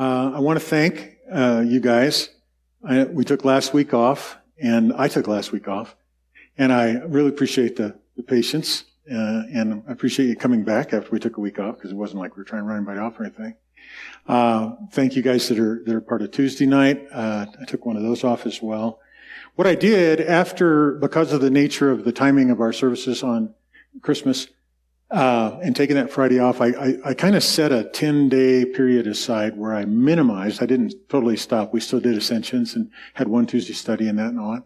Uh, I want to thank uh, you guys. I, we took last week off, and I took last week off, and I really appreciate the, the patience, uh, and I appreciate you coming back after we took a week off because it wasn't like we were trying to run anybody off or anything. Uh, thank you guys that are that are part of Tuesday night. Uh, I took one of those off as well. What I did after, because of the nature of the timing of our services on Christmas, uh, and taking that Friday off, I, I, I kind of set a 10 day period aside where I minimized. I didn't totally stop. We still did Ascensions and had one Tuesday study and that and all that.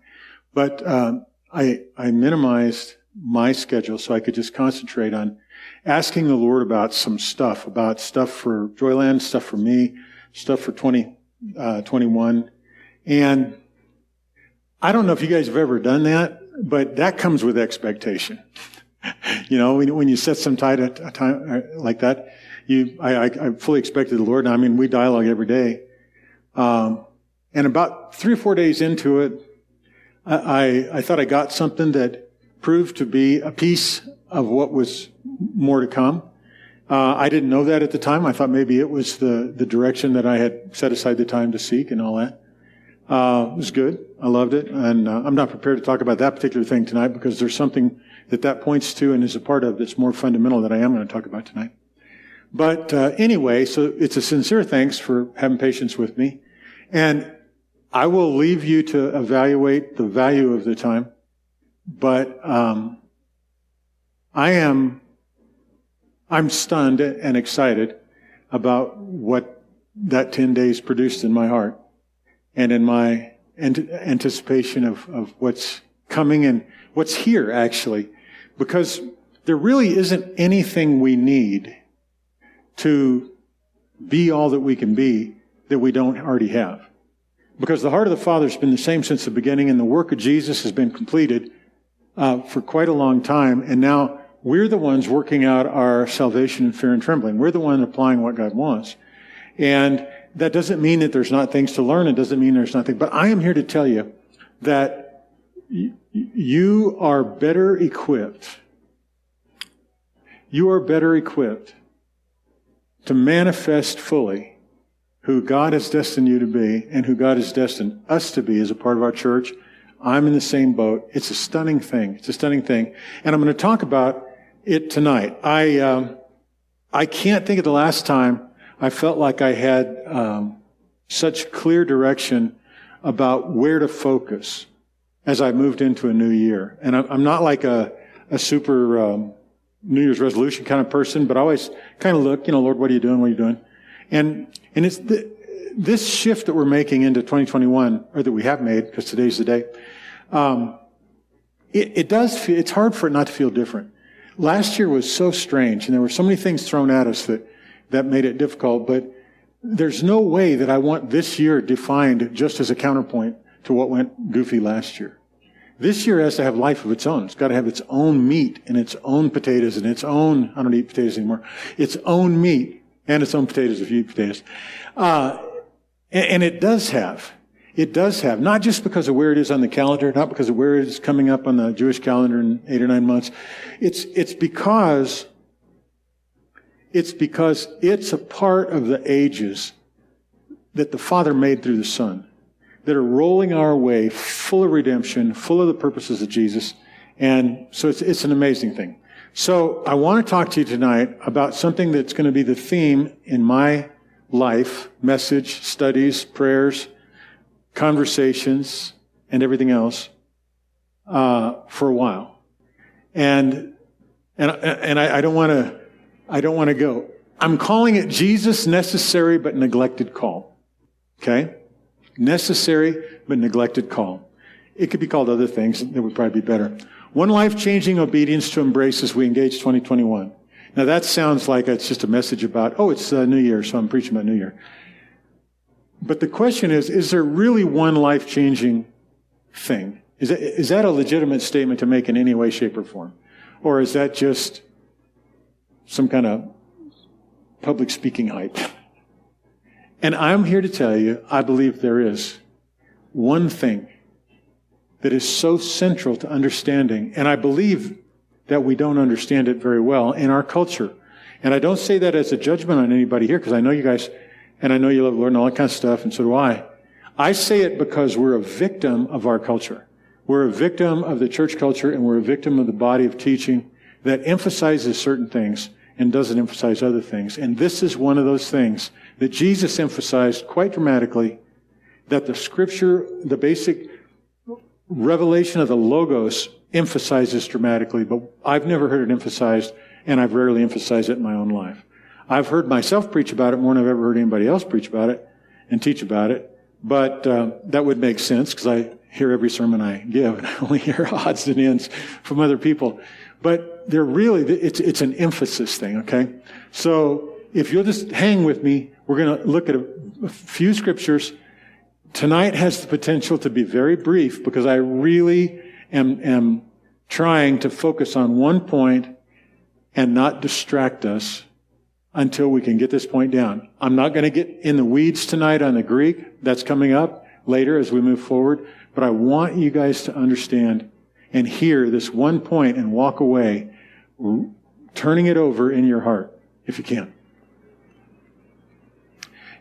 But um, I, I minimized my schedule so I could just concentrate on asking the Lord about some stuff, about stuff for Joyland, stuff for me, stuff for 2021. Uh, and I don't know if you guys have ever done that, but that comes with expectation. you know, when, when you set some time, a time uh, like that, you, I, I, I fully expected the Lord. I mean, we dialogue every day. Um, and about three or four days into it, I, I, I thought I got something that proved to be a piece of what was more to come. Uh, I didn't know that at the time. I thought maybe it was the, the direction that I had set aside the time to seek and all that. Uh, it was good. I loved it. And uh, I'm not prepared to talk about that particular thing tonight because there's something that that points to and is a part of that's more fundamental that I am going to talk about tonight. But uh, anyway, so it's a sincere thanks for having patience with me. And I will leave you to evaluate the value of the time. But um, I am I'm stunned and excited about what that 10 days produced in my heart and in my anticipation of, of what's coming and what's here actually because there really isn't anything we need to be all that we can be that we don't already have. Because the heart of the Father has been the same since the beginning, and the work of Jesus has been completed uh, for quite a long time, and now we're the ones working out our salvation in fear and trembling. We're the one applying what God wants. And that doesn't mean that there's not things to learn. It doesn't mean there's nothing. But I am here to tell you that you are better equipped. You are better equipped to manifest fully who God has destined you to be and who God has destined us to be as a part of our church. I'm in the same boat. It's a stunning thing. It's a stunning thing. And I'm going to talk about it tonight. I, um, I can't think of the last time I felt like I had um, such clear direction about where to focus as I moved into a new year. And I'm not like a, a super um, New Year's resolution kind of person, but I always kind of look, you know, Lord, what are you doing? What are you doing? And and it's the, this shift that we're making into 2021, or that we have made, because today's the day. Um, it, it does. Feel, it's hard for it not to feel different. Last year was so strange, and there were so many things thrown at us that that made it difficult. But there's no way that I want this year defined just as a counterpoint to what went goofy last year. This year has to have life of its own. It's got to have its own meat and its own potatoes and its own, I don't eat potatoes anymore, its own meat and its own potatoes if you eat potatoes. Uh, and, and it does have. It does have, not just because of where it is on the calendar, not because of where it is coming up on the Jewish calendar in eight or nine months. It's, it's because, it's because it's a part of the ages that the Father made through the Son that are rolling our way full of redemption, full of the purposes of Jesus. And so it's, it's an amazing thing. So I want to talk to you tonight about something that's going to be the theme in my life, message, studies, prayers, conversations, and everything else uh, for a while. And and and I, I don't want to I don't want to go. I'm calling it Jesus' necessary but neglected call. Okay necessary but neglected call. It could be called other things that would probably be better. One life changing obedience to embrace as we engage 2021. Now that sounds like it's just a message about, oh, it's uh, New Year, so I'm preaching about New Year. But the question is, is there really one life changing thing? Is that, is that a legitimate statement to make in any way, shape, or form? Or is that just some kind of public speaking hype? And I'm here to tell you, I believe there is one thing that is so central to understanding, and I believe that we don't understand it very well in our culture. And I don't say that as a judgment on anybody here, because I know you guys and I know you love Lord and all that kind of stuff, and so do I. I say it because we're a victim of our culture. We're a victim of the church culture and we're a victim of the body of teaching that emphasizes certain things and doesn't emphasize other things. And this is one of those things that Jesus emphasized quite dramatically that the scripture, the basic revelation of the Logos emphasizes dramatically, but I've never heard it emphasized and I've rarely emphasized it in my own life. I've heard myself preach about it more than I've ever heard anybody else preach about it and teach about it. But uh, that would make sense because I hear every sermon I give, and I only hear odds and ends from other people. But they're really, it's, it's an emphasis thing, okay? So if you'll just hang with me, we're going to look at a, a few scriptures. Tonight has the potential to be very brief because I really am, am trying to focus on one point and not distract us until we can get this point down. I'm not going to get in the weeds tonight on the Greek. That's coming up later as we move forward. But I want you guys to understand and hear this one point and walk away turning it over in your heart if you can.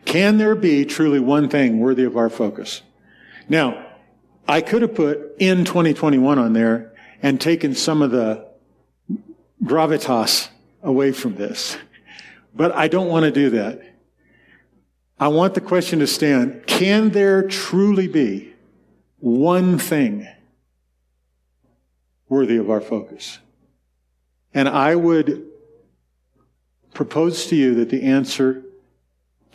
Can there be truly one thing worthy of our focus? Now, I could have put in 2021 on there and taken some of the gravitas away from this. But I don't want to do that. I want the question to stand. Can there truly be one thing worthy of our focus? And I would propose to you that the answer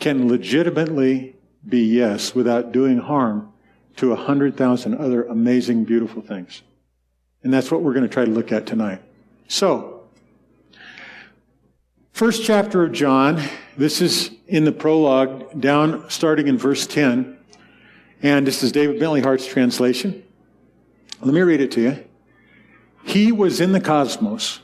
can legitimately be yes without doing harm to a hundred thousand other amazing, beautiful things. And that's what we're going to try to look at tonight. So, First chapter of John, this is in the prologue, down starting in verse 10. And this is David Bentley Hart's translation. Let me read it to you. He was in the cosmos.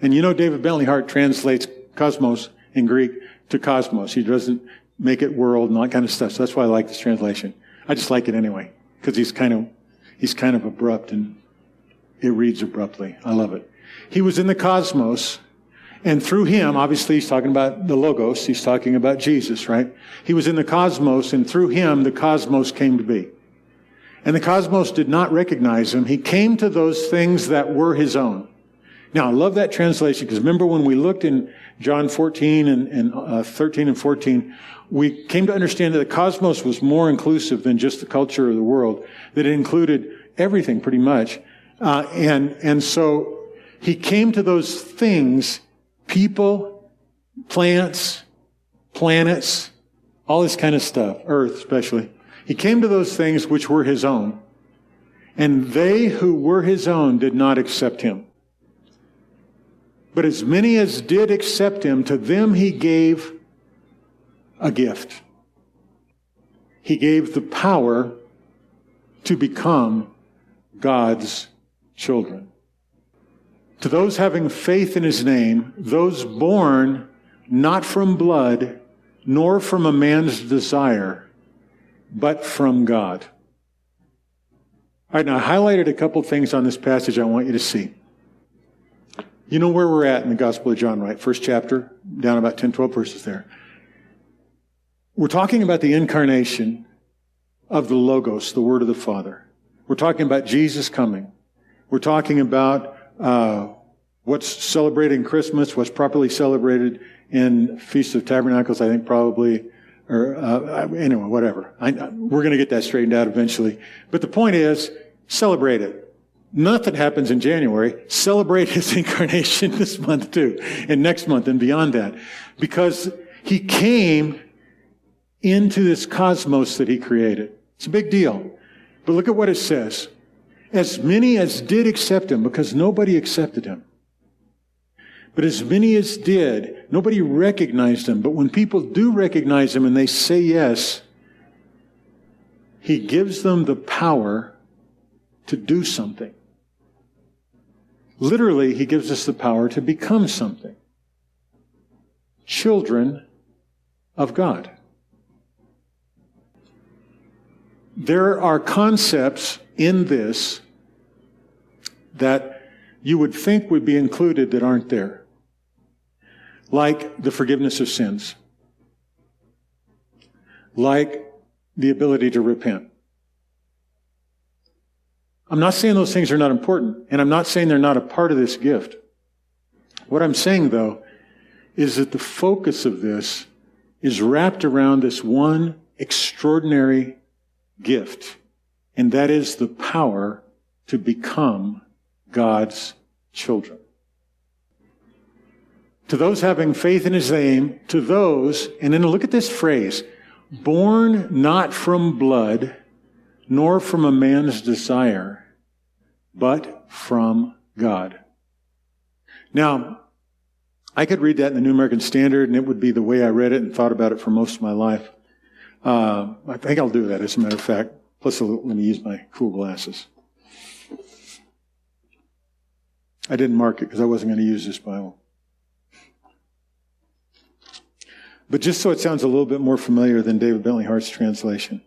And you know, David Bentley Hart translates cosmos in Greek to cosmos. He doesn't make it world and all that kind of stuff. So that's why I like this translation. I just like it anyway, because he's kind of, he's kind of abrupt and it reads abruptly. I love it. He was in the cosmos and through him, obviously, he's talking about the Logos, he's talking about Jesus, right? He was in the cosmos, and through him, the cosmos came to be. And the cosmos did not recognize him. He came to those things that were his own. Now, I love that translation because remember when we looked in John 14 and, and uh, 13 and 14, we came to understand that the cosmos was more inclusive than just the culture of the world, that it included everything pretty much. Uh, and, and so he came to those things people, plants, planets, all this kind of stuff, earth especially. He came to those things which were his own, and they who were his own did not accept him. But as many as did accept him, to them he gave a gift. He gave the power to become God's children. To those having faith in his name, those born not from blood, nor from a man's desire, but from God. All right, now I highlighted a couple things on this passage I want you to see. You know where we're at in the Gospel of John, right? First chapter, down about 10, 12 verses there. We're talking about the incarnation of the Logos, the Word of the Father. We're talking about Jesus coming. We're talking about uh, what's celebrated in Christmas, what's properly celebrated in Feast of Tabernacles, I think probably, or uh, anyway, whatever. I, we're going to get that straightened out eventually. But the point is, celebrate it. Nothing happens in January. Celebrate his incarnation this month too, and next month and beyond that. Because he came into this cosmos that he created. It's a big deal. But look at what it says as many as did accept him, because nobody accepted him. But as many as did, nobody recognized him. But when people do recognize him and they say yes, he gives them the power to do something. Literally, he gives us the power to become something. Children of God. There are concepts in this that you would think would be included that aren't there. Like the forgiveness of sins. like the ability to repent. I'm not saying those things are not important, and I'm not saying they're not a part of this gift. What I'm saying, though, is that the focus of this is wrapped around this one extraordinary gift, and that is the power to become God's children. To those having faith in his name, to those, and then look at this phrase, born not from blood, nor from a man's desire, but from God. Now, I could read that in the New American Standard, and it would be the way I read it and thought about it for most of my life. Uh, I think I'll do that, as a matter of fact. Plus, let me use my cool glasses. I didn't mark it because I wasn't going to use this Bible. But just so it sounds a little bit more familiar than David Bentley Hart's translation.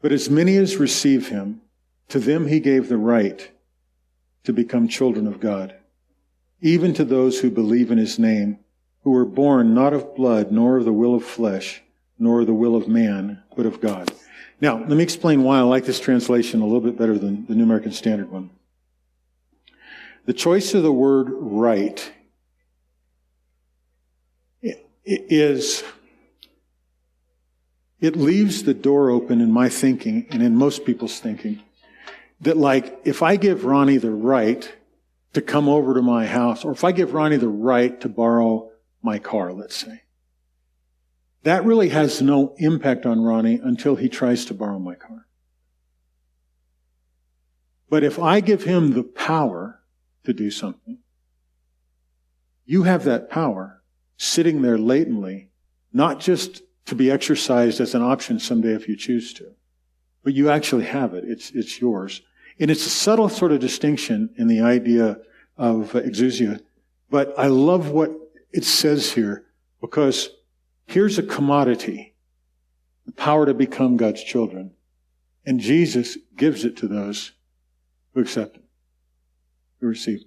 But as many as receive him, to them he gave the right to become children of God, even to those who believe in his name, who were born not of blood, nor of the will of flesh, nor of the will of man, but of God. Now, let me explain why I like this translation a little bit better than the New American Standard one. The choice of the word right is it leaves the door open in my thinking and in most people's thinking that like if I give Ronnie the right to come over to my house or if I give Ronnie the right to borrow my car, let's say, that really has no impact on Ronnie until he tries to borrow my car. But if I give him the power to do something, you have that power sitting there latently, not just to be exercised as an option someday if you choose to, but you actually have it. It's, it's yours. And it's a subtle sort of distinction in the idea of exousia. But I love what it says here because here's a commodity, the power to become God's children. And Jesus gives it to those who accept it, who receive it.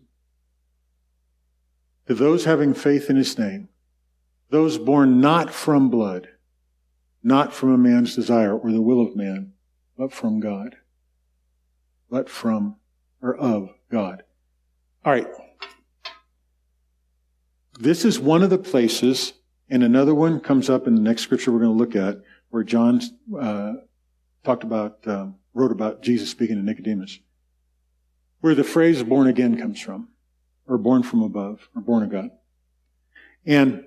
To those having faith in his name, those born not from blood, not from a man's desire or the will of man, but from God. But from or of God. All right. This is one of the places, and another one comes up in the next scripture we're going to look at, where John uh, talked about, um, wrote about Jesus speaking to Nicodemus, where the phrase born again comes from, or born from above, or born of God. And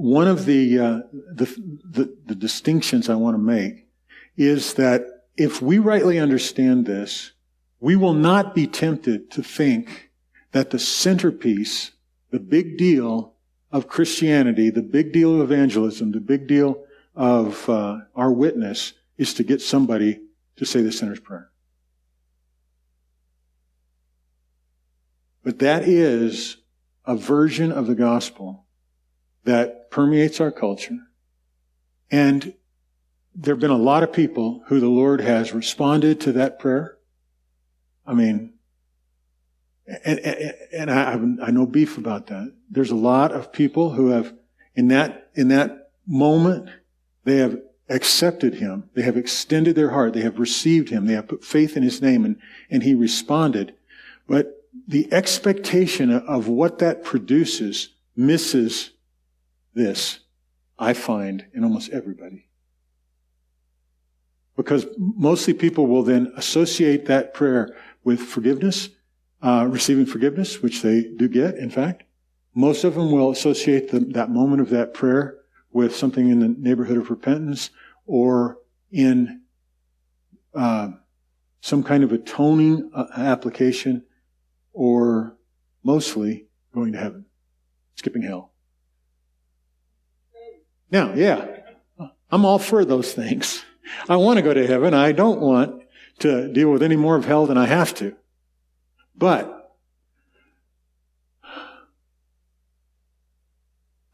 one of the, uh, the, the, the distinctions I want to make is that if we rightly understand this, we will not be tempted to think that the centerpiece, the big deal of Christianity, the big deal of evangelism, the big deal of uh, our witness is to get somebody to say the sinner's prayer. But that is a version of the gospel that permeates our culture. And there have been a lot of people who the Lord has responded to that prayer. I mean, and, and, I, I know beef about that. There's a lot of people who have, in that, in that moment, they have accepted him. They have extended their heart. They have received him. They have put faith in his name and, and he responded. But the expectation of what that produces misses this, I find, in almost everybody. Because mostly people will then associate that prayer with forgiveness, uh, receiving forgiveness, which they do get, in fact. Most of them will associate the, that moment of that prayer with something in the neighborhood of repentance or in uh, some kind of atoning uh, application or mostly going to heaven, skipping hell. Now, yeah, I'm all for those things. I want to go to heaven. I don't want to deal with any more of hell than I have to. But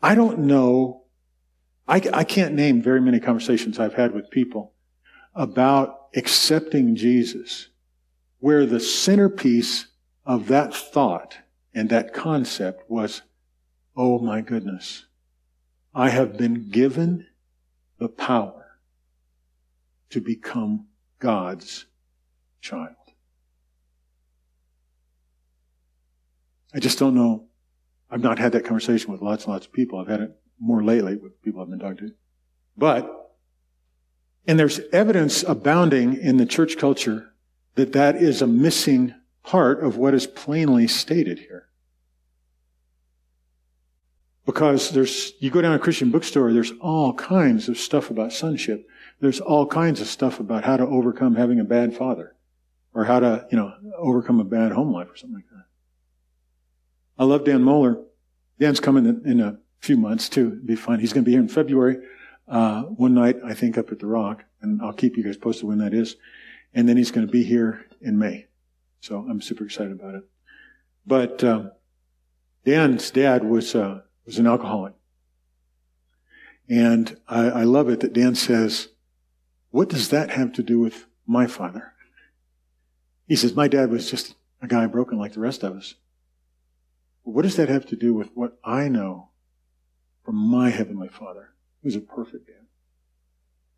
I don't know. I, I can't name very many conversations I've had with people about accepting Jesus where the centerpiece of that thought and that concept was, oh my goodness, I have been given the power to become God's child. I just don't know. I've not had that conversation with lots and lots of people. I've had it more lately with people I've been talking to. But, and there's evidence abounding in the church culture that that is a missing part of what is plainly stated here. Because there's, you go down a Christian bookstore, there's all kinds of stuff about sonship. There's all kinds of stuff about how to overcome having a bad father. Or how to, you know, overcome a bad home life or something like that. I love Dan Mohler. Dan's coming in, a few months too. It'll be fun. He's going to be here in February, uh, one night, I think, up at the Rock. And I'll keep you guys posted when that is. And then he's going to be here in May. So I'm super excited about it. But, um, Dan's dad was, uh, was an alcoholic. And I, I love it that Dan says, what does that have to do with my father? He says, my dad was just a guy broken like the rest of us. What does that have to do with what I know from my Heavenly Father, who's a perfect dad?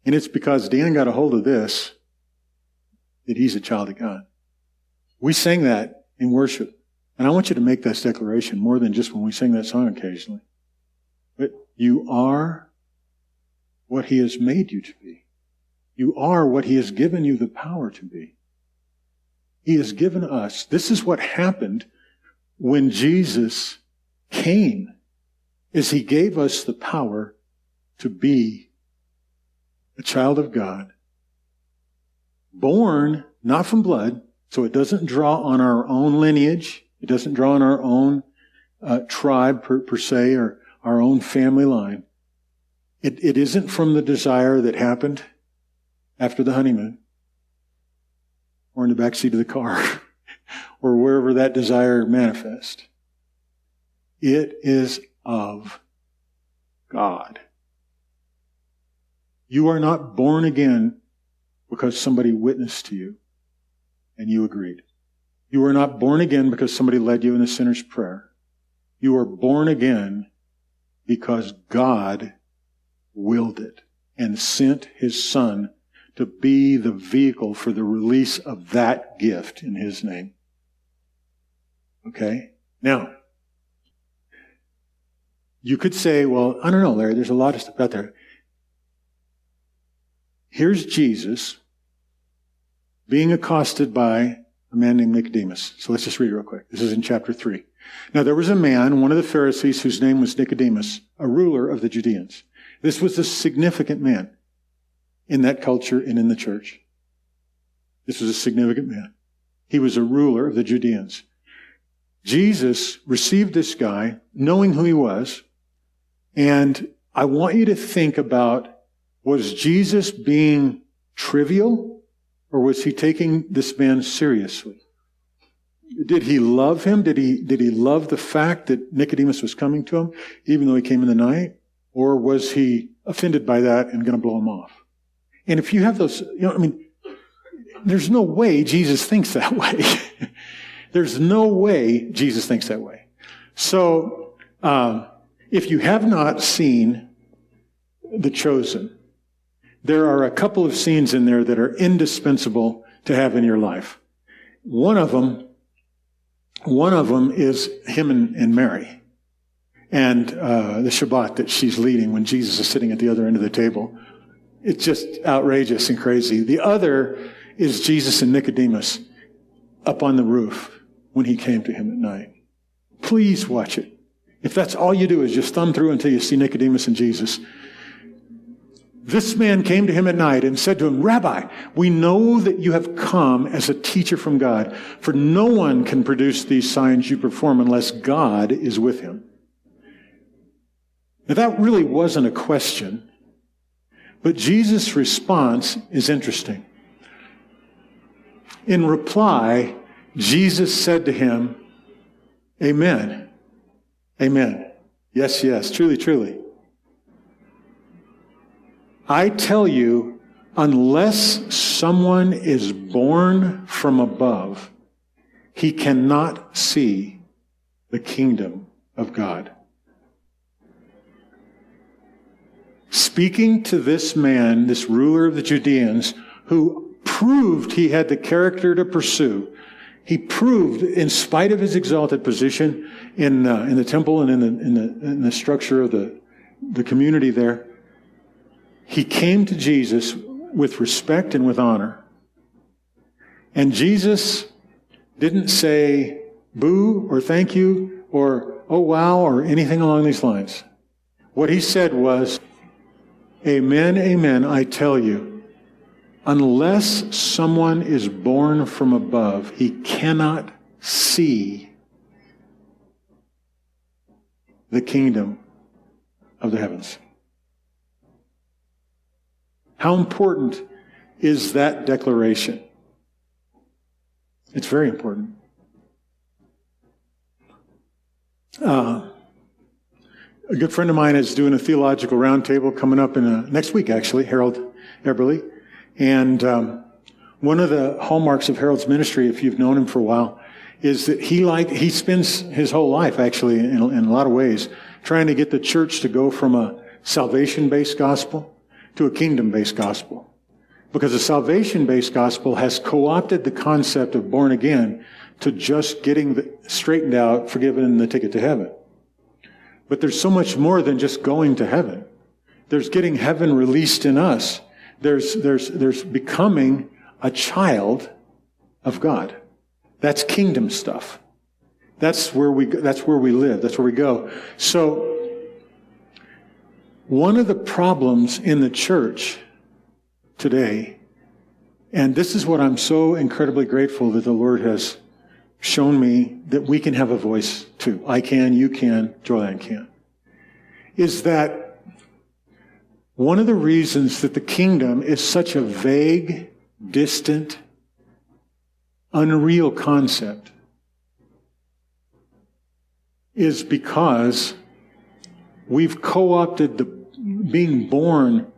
And it's because Dan got a hold of this that he's a child of God. We sang that in worship. And I want you to make this declaration more than just when we sing that song occasionally. But you are what He has made you to be. You are what He has given you the power to be. He has given us, this is what happened when Jesus came, is He gave us the power to be a child of God, born not from blood, so it doesn't draw on our own lineage, it doesn't draw on our own uh, tribe per, per se or our own family line. It, it isn't from the desire that happened after the honeymoon or in the back seat of the car or wherever that desire manifests. It is of God. You are not born again because somebody witnessed to you and you agreed. You are not born again because somebody led you in a sinner's prayer. You are born again because God willed it and sent his son to be the vehicle for the release of that gift in his name. Okay? Now, you could say, well, I don't know, Larry, there's a lot of stuff out there. Here's Jesus being accosted by a man named Nicodemus. So let's just read real quick. This is in chapter 3. Now there was a man, one of the Pharisees, whose name was Nicodemus, a ruler of the Judeans. This was a significant man in that culture and in the church. This was a significant man. He was a ruler of the Judeans. Jesus received this guy knowing who he was. And I want you to think about was Jesus being trivial or was he taking this man seriously? Did he love him? Did he, did he love the fact that Nicodemus was coming to him, even though he came in the night? Or was he offended by that and going to blow him off? And if you have those, you know, I mean, there's no way Jesus thinks that way. there's no way Jesus thinks that way. So, um, if you have not seen The Chosen, there are a couple of scenes in there that are indispensable to have in your life. One of them, one of them is him and, and Mary, and uh, the Shabbat that she's leading when Jesus is sitting at the other end of the table. It's just outrageous and crazy. The other is Jesus and Nicodemus up on the roof when he came to him at night. Please watch it. If that's all you do is just thumb through until you see Nicodemus and Jesus, this man came to him at night and said to him, Rabbi, we know that you have come as a teacher from God, for no one can produce these signs you perform unless God is with him. Now that really wasn't a question, but Jesus' response is interesting. In reply, Jesus said to him, Amen. Amen. Yes, yes, truly, truly. I tell you, unless someone is born from above, he cannot see the kingdom of God. speaking to this man, this ruler of the Judeans, who proved he had the character to pursue. He proved, in spite of his exalted position in, uh, in the temple and in the, in the, in the structure of the, the community there, he came to Jesus with respect and with honor. And Jesus didn't say boo or thank you or oh wow or anything along these lines. What he said was, Amen, amen, I tell you, unless someone is born from above, he cannot see the kingdom of the heavens. How important is that declaration? It's very important. Uh, a good friend of mine is doing a theological roundtable coming up in a, next week, actually, Harold Eberle. And um, one of the hallmarks of Harold's ministry, if you've known him for a while, is that he like he spends his whole life, actually, in, in a lot of ways, trying to get the church to go from a salvation-based gospel to a kingdom-based gospel. Because the salvation-based gospel has co-opted the concept of born again to just getting straightened out, forgiven, and the ticket to heaven. But there's so much more than just going to heaven. There's getting heaven released in us. There's, there's, there's becoming a child of God. That's kingdom stuff. That's where we, that's where we live. That's where we go. So, one of the problems in the church today, and this is what I'm so incredibly grateful that the Lord has shown me that we can have a voice too. I can, you can, Joanne can. Is that one of the reasons that the kingdom is such a vague, distant, unreal concept is because we've co-opted the being born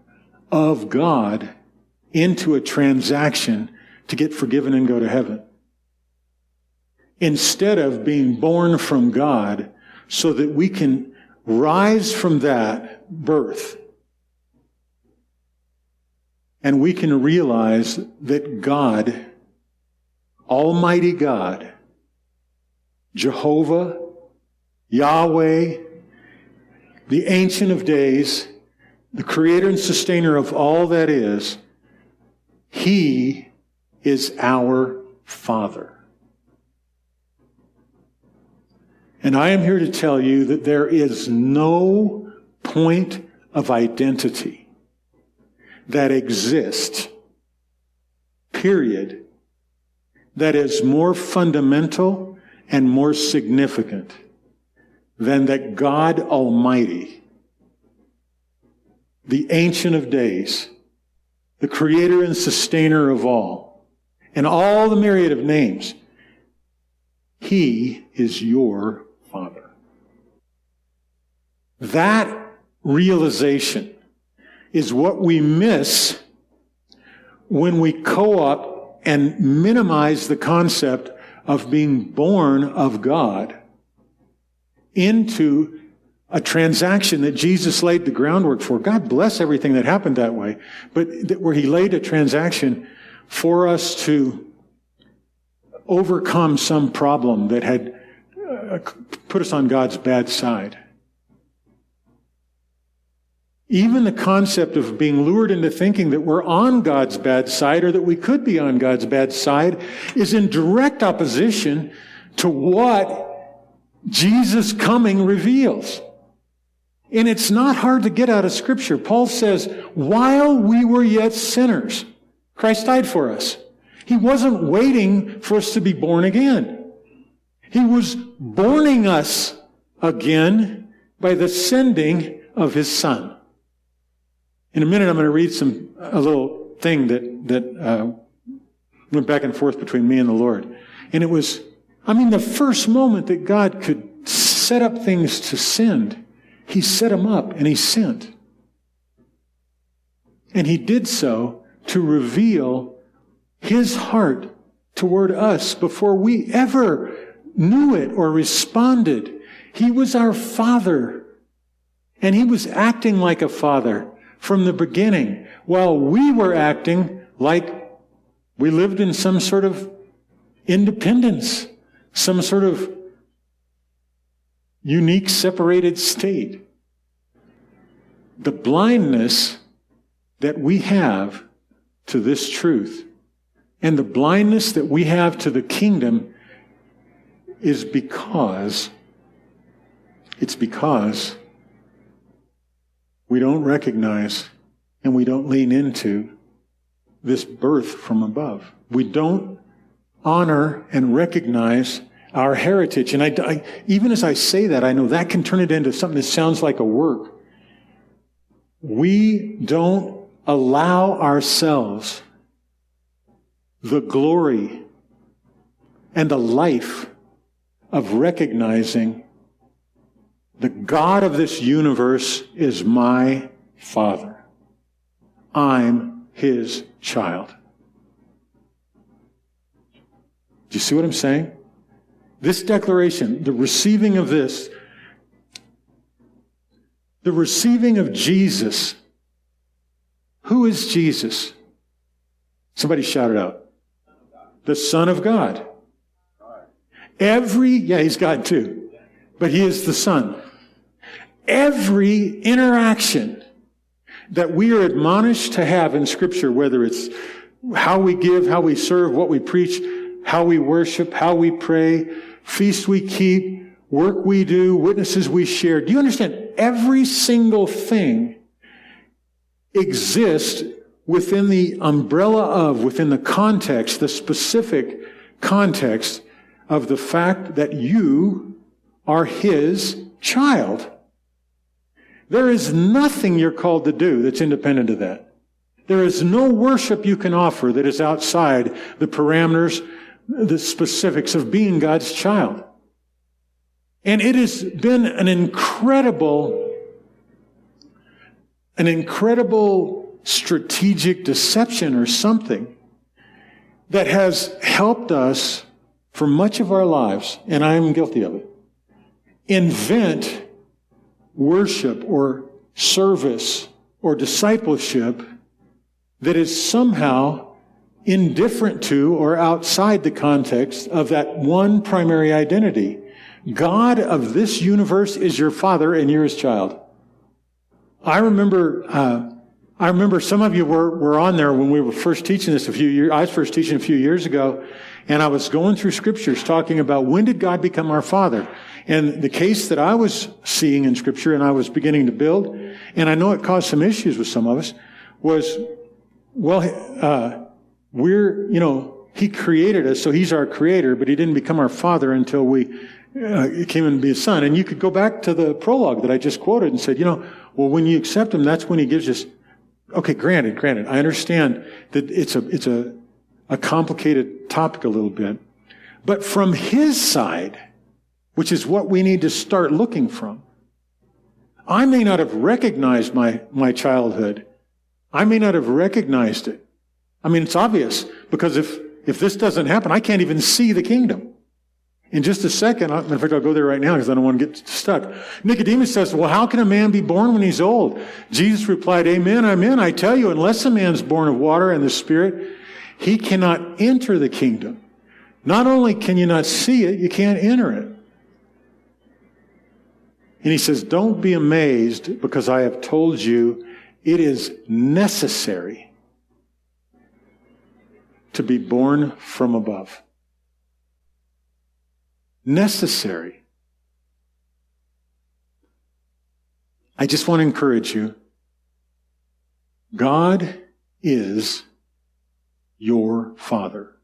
of God into a transaction to get forgiven and go to heaven. Instead of being born from God so that we can rise from that birth and we can realize that God, Almighty God, Jehovah, Yahweh, the Ancient of Days, the Creator and Sustainer of all that is, He is our Father. And I am here to tell you that there is no point of identity that exists, period, that is more fundamental and more significant than that God Almighty, the Ancient of Days, the Creator and Sustainer of all, and all the myriad of names, He is your Father. That realization is what we miss when we co opt and minimize the concept of being born of God into a transaction that Jesus laid the groundwork for. God bless everything that happened that way, but where he laid a transaction for us to overcome some problem that had uh, put us on God's bad side. Even the concept of being lured into thinking that we're on God's bad side or that we could be on God's bad side is in direct opposition to what Jesus' coming reveals. And it's not hard to get out of Scripture. Paul says, while we were yet sinners, Christ died for us. He wasn't waiting for us to be born again. He was borning us again by the sending of his son. In a minute, I'm going to read some, a little thing that, that, uh, went back and forth between me and the Lord. And it was, I mean, the first moment that God could set up things to send, he set him up and he sent. And he did so to reveal his heart toward us before we ever knew it or responded. He was our father. And he was acting like a father from the beginning while we were acting like we lived in some sort of independence, some sort of unique separated state. The blindness that we have to this truth and the blindness that we have to the kingdom is because it's because we don't recognize and we don't lean into this birth from above. We don't honor and recognize our heritage. And I, I, even as I say that, I know that can turn it into something that sounds like a work. We don't allow ourselves the glory and the life of recognizing the God of this universe is my Father. I'm His child. Do you see what I'm saying? This declaration, the receiving of this, the receiving of Jesus. Who is Jesus? Somebody shout it out. The Son of God. Every, yeah, he's God too, but he is the Son. Every interaction that we are admonished to have in Scripture, whether it's how we give, how we serve, what we preach, how we worship, how we pray, feast we keep, work we do, witnesses we share. Do you understand? Every single thing exists within the umbrella of, within the context, the specific context of the fact that you are His child. There is nothing you're called to do that's independent of that. There is no worship you can offer that is outside the parameters, the specifics of being God's child. And it has been an incredible, an incredible strategic deception or something that has helped us for much of our lives, and I am guilty of it, invent worship or service or discipleship that is somehow indifferent to or outside the context of that one primary identity. God of this universe is your father and you're his child. I remember, uh, I remember some of you were, were on there when we were first teaching this a few years, I was first teaching a few years ago, and I was going through scriptures talking about when did God become our father? And the case that I was seeing in Scripture and I was beginning to build, and I know it caused some issues with some of us, was, well, uh, we're, you know, He created us, so He's our creator, but He didn't become our Father until we uh, came to be a son. And you could go back to the prologue that I just quoted and said, you know, well, when you accept Him, that's when He gives us, okay, granted, granted, I understand that it's a, it's a, a complicated topic a little bit. But from His side, which is what we need to start looking from. I may not have recognized my, my childhood. I may not have recognized it. I mean, it's obvious because if, if this doesn't happen, I can't even see the kingdom. In just a second, in fact, I'll go there right now because I don't want to get stuck. Nicodemus says, well, how can a man be born when he's old? Jesus replied, amen, amen. I tell you, unless a man's born of water and the Spirit, he cannot enter the kingdom. Not only can you not see it, you can't enter it. And he says, Don't be amazed because I have told you it is necessary to be born from above. Necessary. I just want to encourage you. God is your father.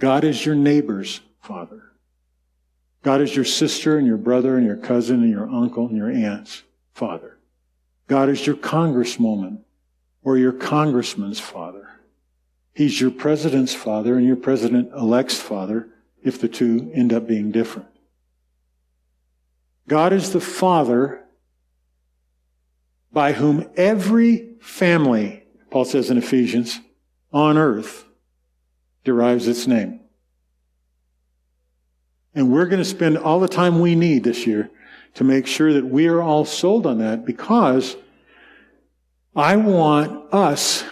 God is your neighbor's father. God is your sister and your brother and your cousin and your uncle and your aunt's father. God is your congresswoman or your congressman's father. He's your president's father and your president elect's father if the two end up being different. God is the father by whom every family, Paul says in Ephesians, on earth derives its name. And we're going to spend all the time we need this year to make sure that we are all sold on that because I want us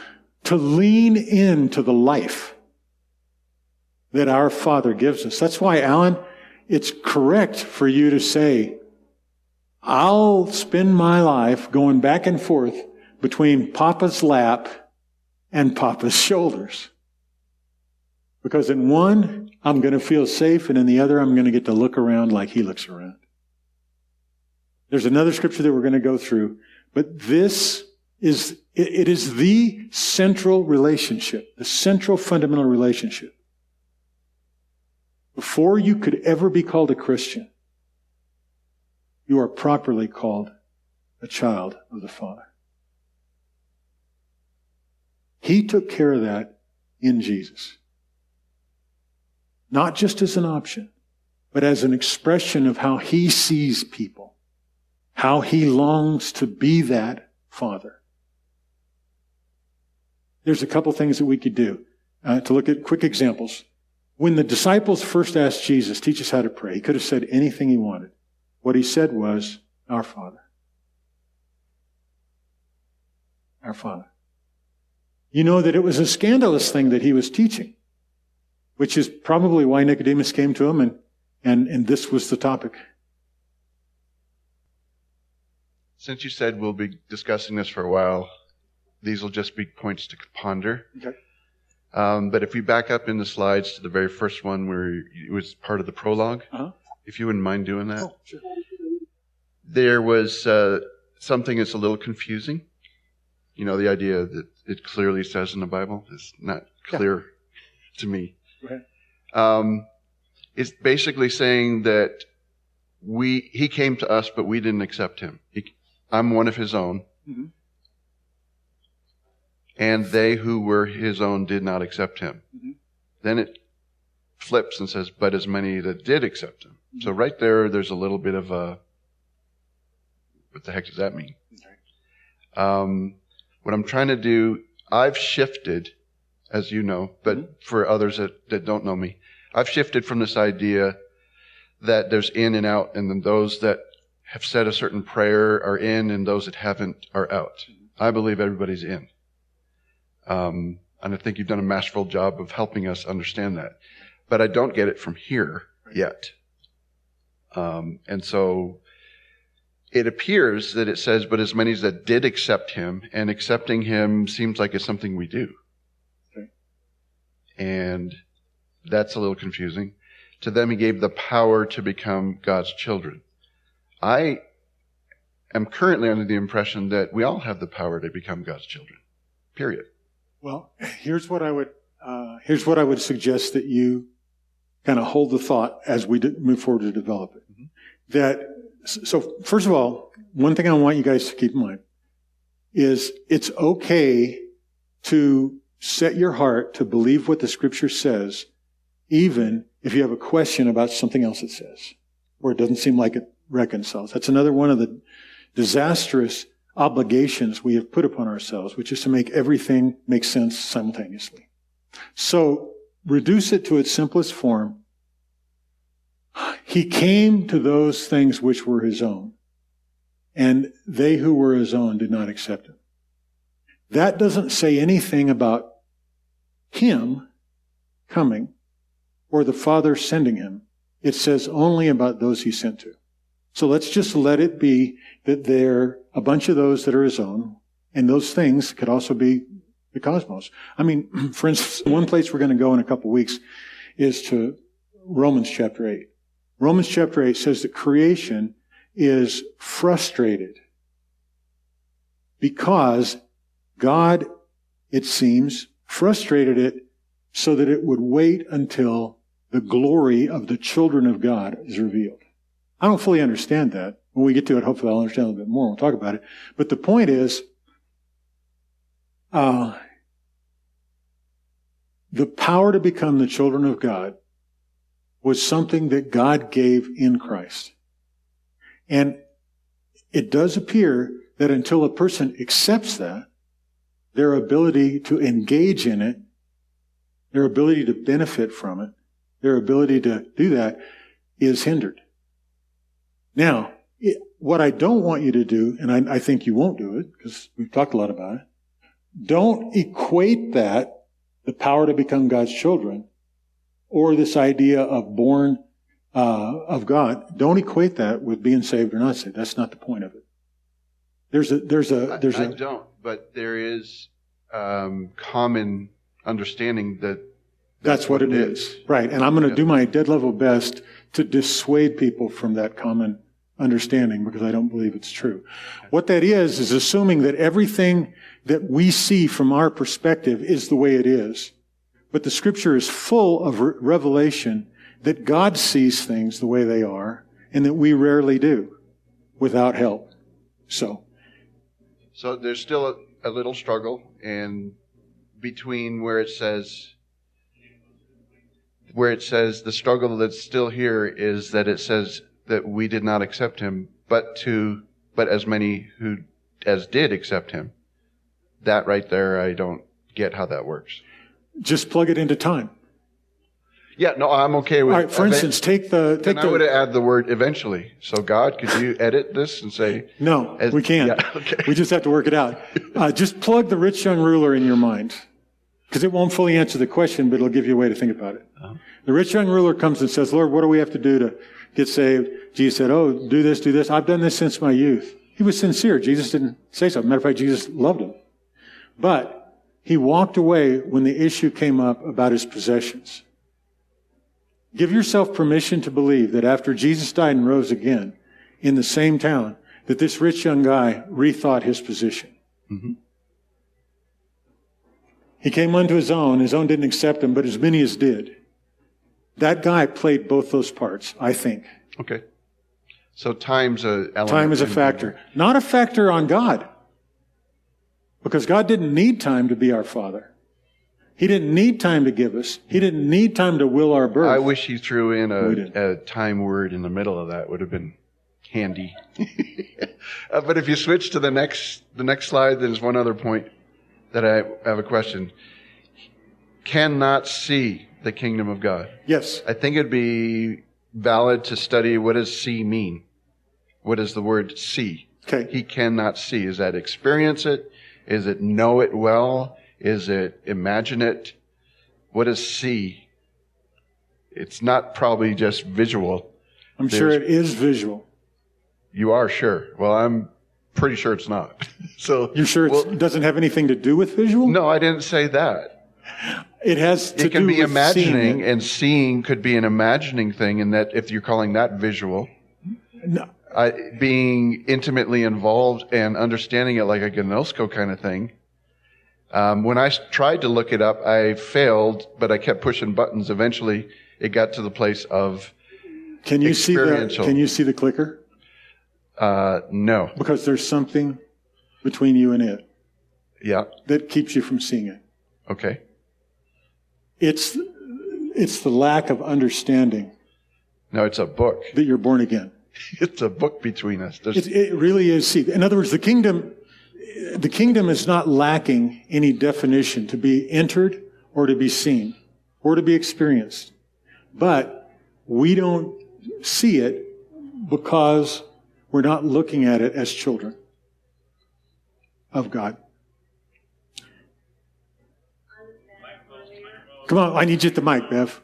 to lean into the life that our Father gives us. That's why, Alan, it's correct for you to say, I'll spend my life going back and forth between Papa's lap and Papa's shoulders. Because in one, I'm going to feel safe, and in the other, I'm going to get to look around like he looks around. There's another scripture that we're going to go through, but this is, it is the central relationship, the central fundamental relationship. Before you could ever be called a Christian, you are properly called a child of the Father. He took care of that in Jesus. Not just as an option, but as an expression of how he sees people, how he longs to be that father. There's a couple things that we could do uh, to look at quick examples. When the disciples first asked Jesus, teach us how to pray, he could have said anything he wanted. What he said was, Our Father. Our Father. You know that it was a scandalous thing that he was teaching which is probably why Nicodemus came to him and, and, and this was the topic. Since you said we'll be discussing this for a while, these will just be points to ponder. Okay. Um, but if we back up in the slides to the very first one where it was part of the prolog uh-huh. if you wouldn't mind doing that. Oh, sure. There was uh, something that's a little confusing. You know, the idea that it clearly says in the Bible is not clear yeah. to me. Um, it's basically saying that we he came to us, but we didn't accept him. He, I'm one of his own, mm-hmm. And they who were his own did not accept him. Mm-hmm. Then it flips and says, "But as many that did accept him." Mm-hmm. So right there, there's a little bit of a what the heck does that mean? Um, what I'm trying to do, I've shifted as you know, but mm-hmm. for others that, that don't know me, I've shifted from this idea that there's in and out, and then those that have said a certain prayer are in, and those that haven't are out. I believe everybody's in. Um, and I think you've done a masterful job of helping us understand that. But I don't get it from here yet. Um, and so it appears that it says, but as many as that did accept him, and accepting him seems like it's something we do and that's a little confusing. To them, he gave the power to become God's children. I am currently under the impression that we all have the power to become God's children. Period. Well, here's what I would uh, here's what I would suggest that you kind of hold the thought as we move forward to develop it. Mm-hmm. That so first of all, one thing I want you guys to keep in mind is it's okay to set your heart to believe what the scripture says, even if you have a question about something else it says, or it doesn't seem like it reconciles. That's another one of the disastrous obligations we have put upon ourselves, which is to make everything make sense simultaneously. So reduce it to its simplest form. He came to those things which were his own, and they who were his own did not accept him. That doesn't say anything about him coming or the Father sending him. It says only about those he sent to. So let's just let it be that there a bunch of those that are his own, and those things could also be the cosmos. I mean, for instance, one place we're going to go in a couple weeks is to Romans chapter 8. Romans chapter 8 says that creation is frustrated because God, it seems, frustrated it so that it would wait until the glory of the children of God is revealed. I don't fully understand that. When we get to it, hopefully I'll understand a little bit more. We'll talk about it. But the point is, uh, the power to become the children of God was something that God gave in Christ. And it does appear that until a person accepts that, their ability to engage in it, their ability to benefit from it, their ability to do that is hindered. Now, it, what I don't want you to do, and I, I think you won't do it because we've talked a lot about it, don't equate that, the power to become God's children, or this idea of born uh, of God. Don't equate that with being saved or not saved. That's not the point of it. There's a there's a there's I, a I don't, but there is um, common understanding that that's, what, it is. Right. And I'm going to Yeah. do my dead level best to dissuade people from that common understanding because I don't believe it's true. What that is, is assuming that everything that we see from our perspective is the way it is. But the scripture is full of re- revelation that God sees things the way they are and that we rarely do without help. So, So there's still a, a little struggle and between where it says where it says the struggle that's still here is that it says that we did not accept him, but to but as many who as did accept him. That right there, I don't get how that works. just plug it into time. Yeah, no, I'm okay with. right. For instance, take the, take then I would add the word eventually. So God, could you edit this and say no, As- we can't. yeah, okay. We just have to work it out. Uh, just plug the rich young ruler in your mind. Because it won't fully answer the question, but it'll give you a way to think about it. Uh-huh. The rich young ruler comes and says, Lord, what do we have to do to get saved? Jesus said, Oh, do this, do this. I've done this since my youth. He was sincere. Jesus didn't say so. Matter of fact, Jesus loved him. But he walked away when the issue came up about his possessions. Give yourself permission to believe that after Jesus died and rose again in the same town, that this rich young guy rethought his position. Mm-hmm. He came unto his own. His own didn't accept him, but as many as did. That guy played both those parts, I think. Okay. So time's a element. Time is a factor. Not a factor on God. Because God didn't need time to be our Father. He didn't need time to give us. He didn't need time to will our birth. I wish he threw in a, a time word in the middle of that. Would have been handy. Uh, but if you switch to the next the next slide, there's one other point that I have a question. Cannot see the kingdom of God. yes. I think it'd be valid to study what does see mean. What does the word see? Okay. He cannot see. Is that experience it? Is it know it well? Is it imagine it? What is see? It's not probably just visual. I'm sure it is visual. You are sure. Well, I'm pretty sure it's not. so You're sure well, it doesn't have anything to do with visual? no, I didn't say that. It has to It can do be with seeing imagining, it. and seeing could be an imagining thing. And that if you're calling that visual, No, I, being intimately involved and understanding it like a Gnosko kind of thing. Um, I tried to look it up, I failed, but I kept pushing buttons. Eventually, it got to the place of Can you see the Can you see the clicker? uh, no, Because there's something between you and it yeah, that keeps you from seeing it. okay, It's it's the lack of understanding no, it's a book. that you're born again. It's a book between us. It, it really is. See, in other words, the kingdom the kingdom is not lacking any definition to be entered or to be seen or to be experienced, but we don't see it because we're not looking at it as children of God. Come on, I need you at the mic, Bev.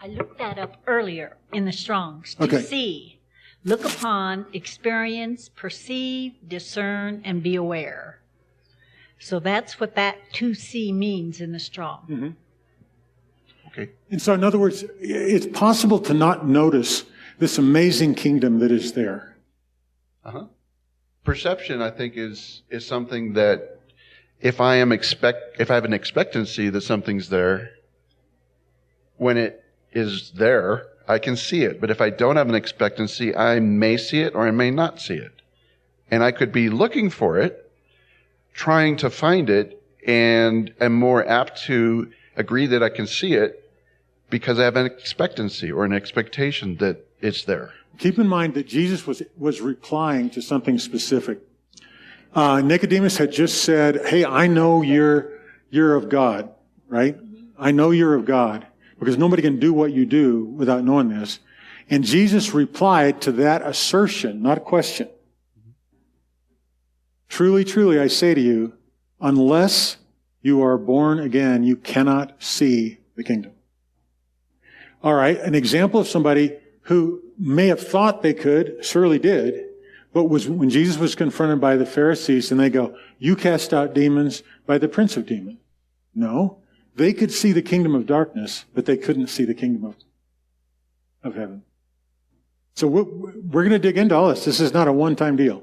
I looked that up earlier in the Strongs. To Okay. see, look upon, experience, perceive, discern, and be aware. So that's what that to see means in the Strong. okay, And so, in other words, it's possible to not notice this amazing kingdom that is there. uh-huh. Perception, I think, is is something that if I am expect if I have an expectancy that something's there, when it is there, I can see it. But if I don't have an expectancy, I may see it or I may not see it. And I could be looking for it, trying to find it, and am more apt to agree that I can see it because I have an expectancy or an expectation that it's there. Keep in mind that Jesus was, was replying to something specific. Uh, Nicodemus had just said, Hey, I know you're, you're of God, right? I know you're of God because nobody can do what you do without knowing this. And Jesus replied to that assertion, not a question. Truly, truly, I say to you, unless you are born again, you cannot see the kingdom. All right, an example of somebody who may have thought they could, surely did, but was when Jesus was confronted by the Pharisees and they go, you cast out demons by the prince of demons. No, they could see the kingdom of darkness, but they couldn't see the kingdom of, of heaven. So we're, we're going to dig into all this. This is not a one-time deal.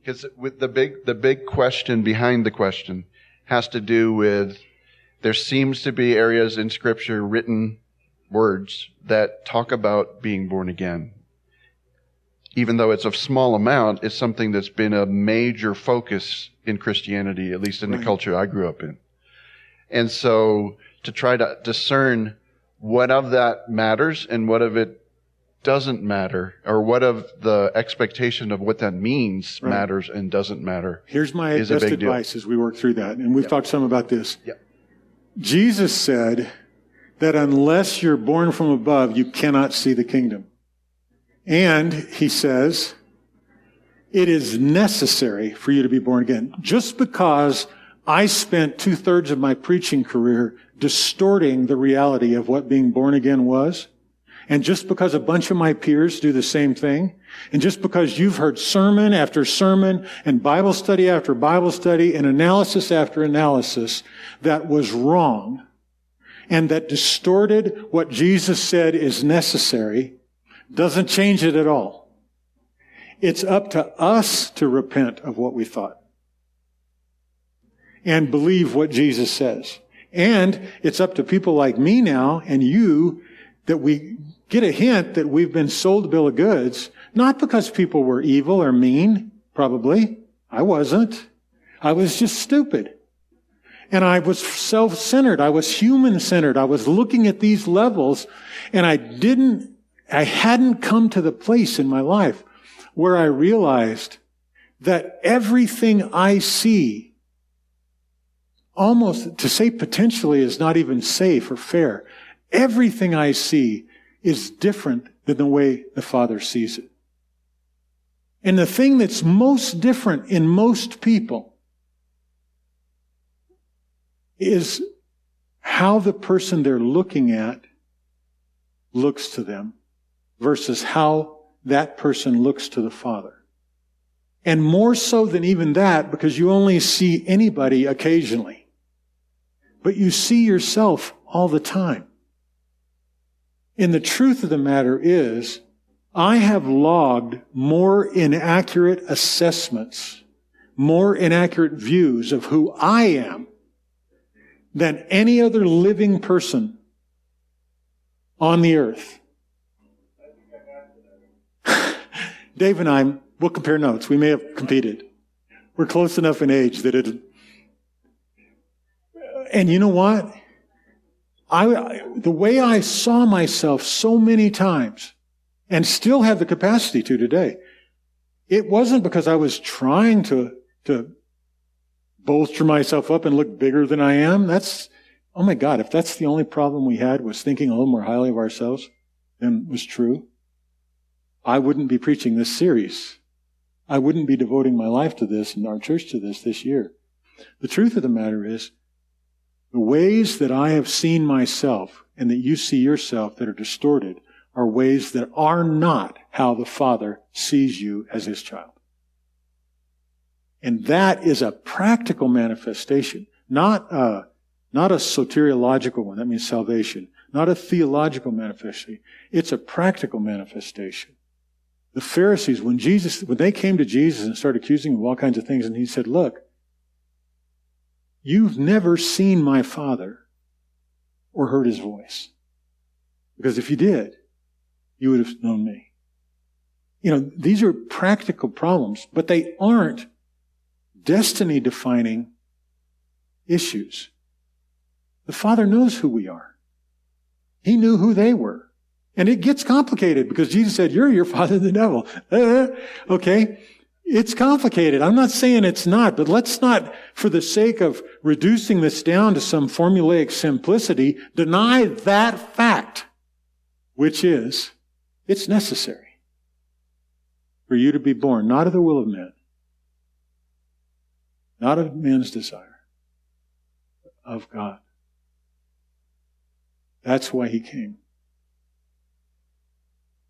Because with the big, the big question behind the question has to do with there seems to be areas in scripture written words that talk about being born again. Even though it's a small amount, it's something that's been a major focus in Christianity, at least in right. the culture I grew up in. And so to try to discern what of that matters and what of it doesn't matter, or what of the expectation of what that means right. matters and doesn't matter. Here's my best advice deal. as we work through that, and we've yep. talked some about this. Yep. Jesus said that unless you're born from above, you cannot see the kingdom. And he says, it is necessary for you to be born again. Just because I spent two thirds of my preaching career distorting the reality of what being born again was, and just because a bunch of my peers do the same thing, and just because you've heard sermon after sermon and Bible study after Bible study and analysis after analysis that was wrong and that distorted what Jesus said is necessary, doesn't change it at all. It's up to us to repent of what we thought and believe what Jesus says. And it's up to people like me now and you that we get a hint that we've been sold a bill of goods, not because people were evil or mean, probably. I wasn't. I was just stupid. And I was self-centered. I was human-centered. I was looking at these levels and I didn't, I hadn't come to the place in my life where I realized that everything I see almost to say potentially is not even safe or fair. Everything I see is different than the way the Father sees it. And the thing that's most different in most people is how the person they're looking at looks to them versus how that person looks to the Father. And more so than even that, because you only see anybody occasionally, but you see yourself all the time. And the truth of the matter is, I have logged more inaccurate assessments, more inaccurate views of who I am than any other living person on the earth. Dave and I, we'll compare notes. We may have competed. We're close enough in age that it. And you know what? I, the way I saw myself so many times and still have the capacity to today, it wasn't because I was trying to, to bolster myself up and look bigger than I am. That's, oh my God, if that's the only problem we had was thinking a little more highly of ourselves than was true, I wouldn't be preaching this series. I wouldn't be devoting my life to this and our church to this this year. The truth of the matter is, the ways that I have seen myself and that you see yourself that are distorted are ways that are not how the Father sees you as his child. And that is a practical manifestation, not a, not a soteriological one. That means salvation. Not a theological manifestation. It's a practical manifestation. The Pharisees, when Jesus, when they came to Jesus and started accusing him of all kinds of things, and he said, look, you've never seen my father or heard his voice. Because if you did, you would have known me. You know, these are practical problems, but they aren't destiny defining issues. The Father knows who we are. He knew who they were. And it gets complicated because Jesus said, You're your father, the devil. Uh, okay? It's complicated. I'm not saying it's not, but let's not, for the sake of reducing this down to some formulaic simplicity, deny that fact, which is It's necessary for you to be born, not of the will of man, not of man's desire, of God. That's why he came.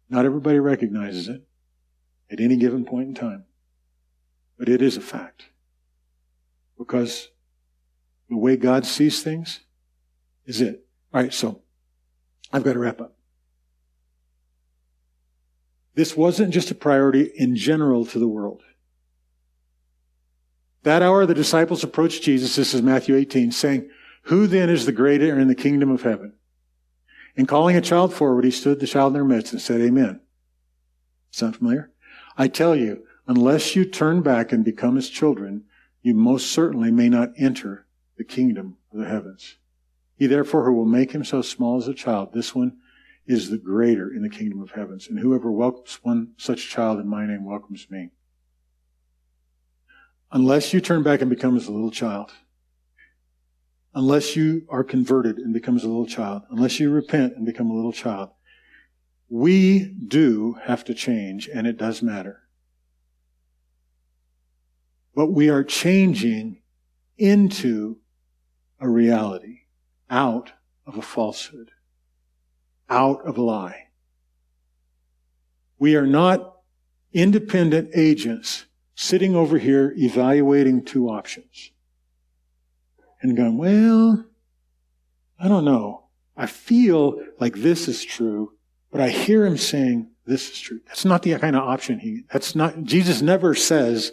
Not everybody recognizes it at any given point in time, but it is a fact. Because the way God sees things is it. All right, so I've got to wrap up. This wasn't just a priority in general to the world. That hour the disciples approached Jesus, this is Matthew 18, saying, Who then is the greater in the kingdom of heaven? And calling a child forward, he stood the child in their midst and said, Amen. Sound familiar? I tell you, unless you turn back and become as children, you most certainly may not enter the kingdom of the heavens. He therefore who will make himself small as a child, this one is the greater in the kingdom of heavens. And whoever welcomes one such child in my name welcomes me. Unless you turn back and become as a little child, unless you are converted and become as a little child, unless you repent and become a little child, we do have to change, and it does matter. But we are changing into a reality, out of a falsehood out of a lie. We are not independent agents sitting over here evaluating two options and going, well, I don't know. I feel like this is true, but I hear him saying this is true. That's not the kind of option he, that's not, Jesus never says,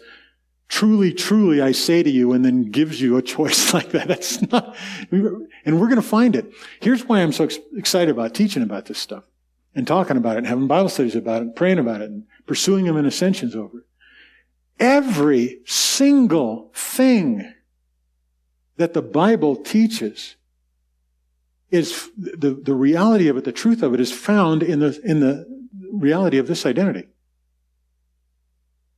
truly, truly, I say to you, and then gives you a choice like that. That's not, and we're going to find it. Here's why I'm so ex- excited about teaching about this stuff and talking about it and having Bible studies about it and praying about it and pursuing them in ascensions over it. Every single thing that the Bible teaches is the, the reality of it, the truth of it is found in the, in the reality of this identity.